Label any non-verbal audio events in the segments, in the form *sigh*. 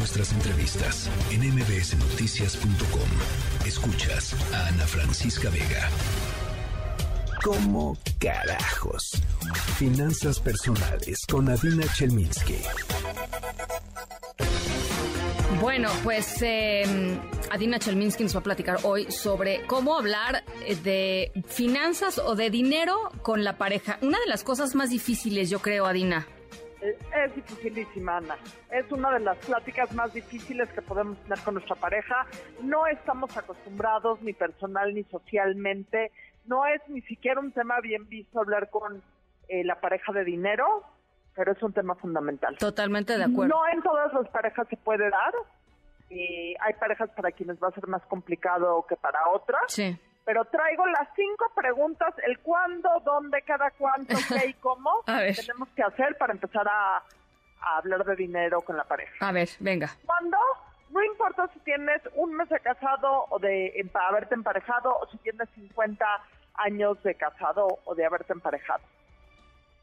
nuestras entrevistas en mbsnoticias.com. Escuchas a Ana Francisca Vega. ¿Cómo carajos? Finanzas personales con Adina Chelminsky. Bueno, pues eh, Adina Chelminsky nos va a platicar hoy sobre cómo hablar de finanzas o de dinero con la pareja. Una de las cosas más difíciles, yo creo, Adina. Es dificilísima, Ana. Es una de las pláticas más difíciles que podemos tener con nuestra pareja. No estamos acostumbrados ni personal ni socialmente. No es ni siquiera un tema bien visto hablar con eh, la pareja de dinero, pero es un tema fundamental. Totalmente de acuerdo. No en todas las parejas se puede dar. Y hay parejas para quienes va a ser más complicado que para otras. Sí pero traigo las cinco preguntas, el cuándo, dónde, cada cuánto, *laughs* qué y cómo tenemos que hacer para empezar a, hablar de dinero con la pareja. A ver, venga. ¿Cuándo? No importa si tienes un mes de casado o de haberte emparejado o si tienes 50 años de casado o de haberte emparejado.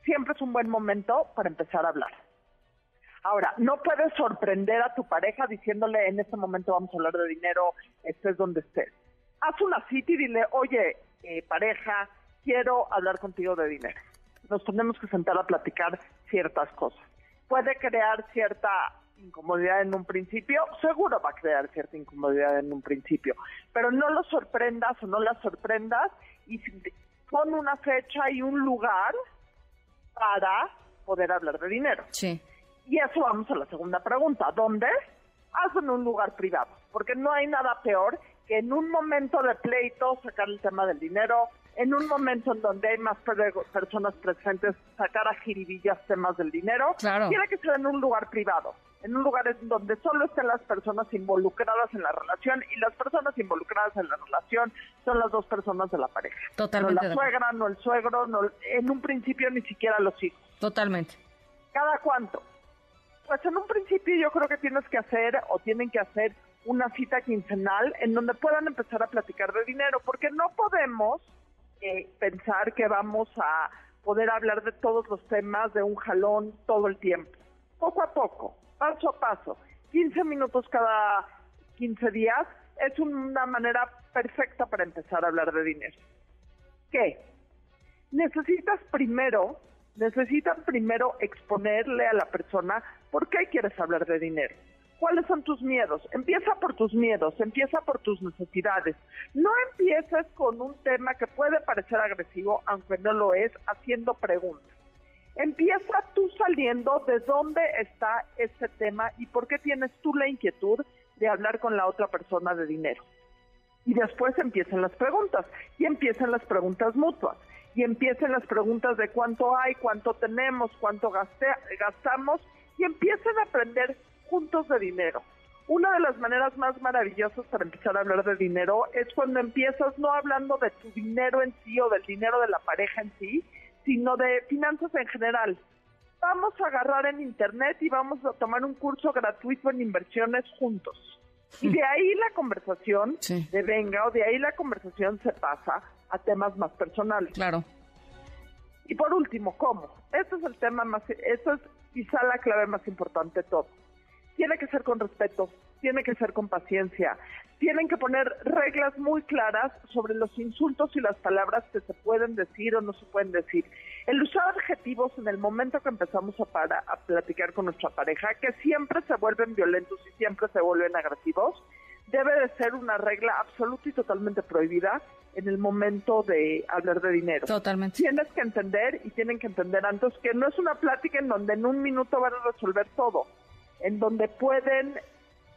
Siempre es un buen momento para empezar a hablar. Ahora, no puedes sorprender a tu pareja diciéndole en este momento vamos a hablar de dinero, estés donde estés haz una cita y dile, oye, eh, pareja, quiero hablar contigo de dinero. Nos tenemos que sentar a platicar ciertas cosas. Puede crear cierta incomodidad en un principio, seguro va a crear cierta incomodidad en un principio, pero no lo sorprendas o no la sorprendas y pon una fecha y un lugar para poder hablar de dinero. Sí. Y eso vamos a la segunda pregunta, ¿dónde? Hazlo en un lugar privado, porque no hay nada peor que en un momento de pleito sacar el tema del dinero, en un momento en donde hay más personas presentes sacar a jiribillas temas del dinero, claro. tiene que ser en un lugar privado, en un lugar en donde solo estén las personas involucradas en la relación y las personas involucradas en la relación son las dos personas de la pareja. Totalmente. No la suegra, no el suegro, no, en un principio ni siquiera los hijos. Totalmente. ¿Cada cuánto? Pues en un principio yo creo que tienes que hacer o tienen que hacer una cita quincenal en donde puedan empezar a platicar de dinero, porque no podemos eh, pensar que vamos a poder hablar de todos los temas de un jalón todo el tiempo. Poco a poco, paso a paso, 15 minutos cada 15 días es una manera perfecta para empezar a hablar de dinero. ¿Qué? Necesitas primero, necesitan primero exponerle a la persona por qué quieres hablar de dinero ¿Cuáles son tus miedos? Empieza por tus miedos, empieza por tus necesidades. No empieces con un tema que puede parecer agresivo, aunque no lo es, haciendo preguntas. Empieza tú saliendo de dónde está ese tema y por qué tienes tú la inquietud de hablar con la otra persona de dinero. Y después empiezan las preguntas, y empiezan las preguntas mutuas, y empiezan las preguntas de cuánto hay, cuánto tenemos, cuánto gastamos, y empiezan a aprender juntos de dinero. Una de las maneras más maravillosas para empezar a hablar de dinero es cuando empiezas no hablando de tu dinero en sí o del dinero de la pareja en sí, sino de finanzas en general. Vamos a agarrar en internet y vamos a tomar un curso gratuito en inversiones juntos. Y de ahí la conversación de venga o de ahí la conversación se pasa a temas más personales. Claro. Y por último, ¿cómo? Este es el tema más, eso es quizá la clave más importante de todo tiene que ser con respeto, tiene que ser con paciencia. Tienen que poner reglas muy claras sobre los insultos y las palabras que se pueden decir o no se pueden decir. El usar adjetivos en el momento que empezamos a, para, a platicar con nuestra pareja, que siempre se vuelven violentos y siempre se vuelven agresivos, debe de ser una regla absoluta y totalmente prohibida en el momento de hablar de dinero. Totalmente. Tienes que entender y tienen que entender antes que no es una plática en donde en un minuto van a resolver todo en donde pueden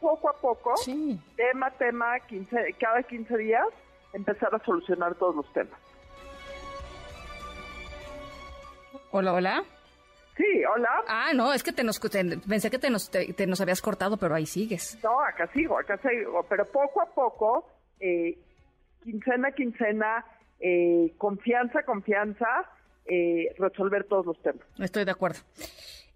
poco a poco, tema a tema, 15, cada 15 días, empezar a solucionar todos los temas. Hola, hola. Sí, hola. Ah, no, es que te nos, pensé que te nos, te, nos habías cortado, pero ahí sigues. No, acá sigo, acá sigo, pero poco a poco, eh, quincena a quincena, eh, confianza, confianza, eh, resolver todos los temas. Estoy de acuerdo.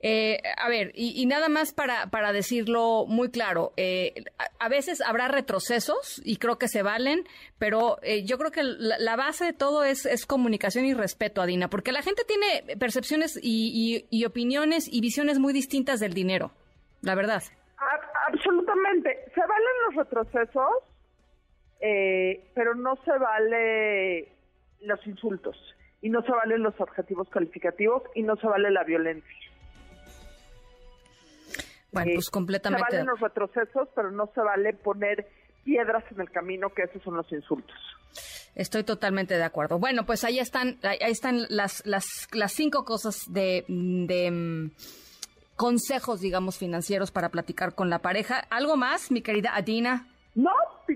Eh, a ver, y, nada más para, para decirlo muy claro, eh, a, veces habrá retrocesos y creo que se valen, pero eh, yo creo que la, base de todo es, es, comunicación y respeto, Adina, porque la gente tiene percepciones y, opiniones y visiones muy distintas del dinero, la verdad. Absolutamente. Se valen los retrocesos, eh, pero no se vale los insultos y no se valen los objetivos calificativos y no se vale la violencia. Bueno, pues completamente. Se valen los retrocesos, pero no se vale poner piedras en el camino, que esos son los insultos. Estoy totalmente de acuerdo. Bueno, pues ahí están, ahí están las, las, las cinco cosas de, de mm, consejos, digamos, financieros para platicar con la pareja. ¿Algo más, mi querida Adina? No,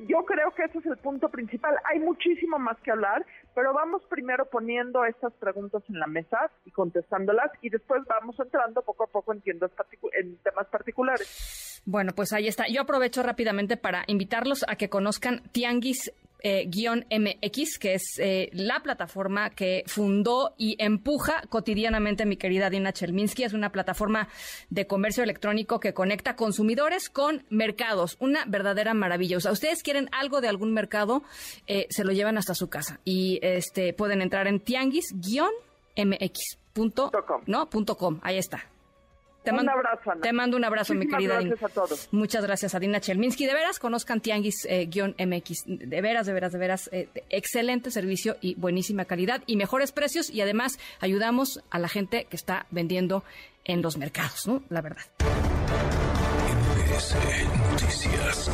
yo creo que ese es el punto principal. Hay muchísimo más que hablar, pero vamos primero poniendo estas preguntas en la mesa y contestándolas y después vamos entrando poco a poco en, en temas particulares. Bueno, pues ahí está. Yo aprovecho rápidamente para invitarlos a que conozcan Tianguis eh, MX, que es eh, la plataforma que fundó y empuja cotidianamente mi querida Dina Chelminsky. Es una plataforma de comercio electrónico que conecta consumidores con mercados. Una verdadera maravilla. O sea, ustedes quieren algo de algún mercado, eh, se lo llevan hasta su casa. Y este pueden entrar en tianguis-mx.com. ¿no? .com. Ahí está. Te mando, un abrazo, Te mando un abrazo, mi querida gracias a todos. Muchas gracias a Dina Chelminsky. De veras, conozcan Tianguis-MX. Eh, de veras, de veras, de veras. Eh, excelente servicio y buenísima calidad y mejores precios. Y además, ayudamos a la gente que está vendiendo en los mercados, ¿no? La verdad. Noticias.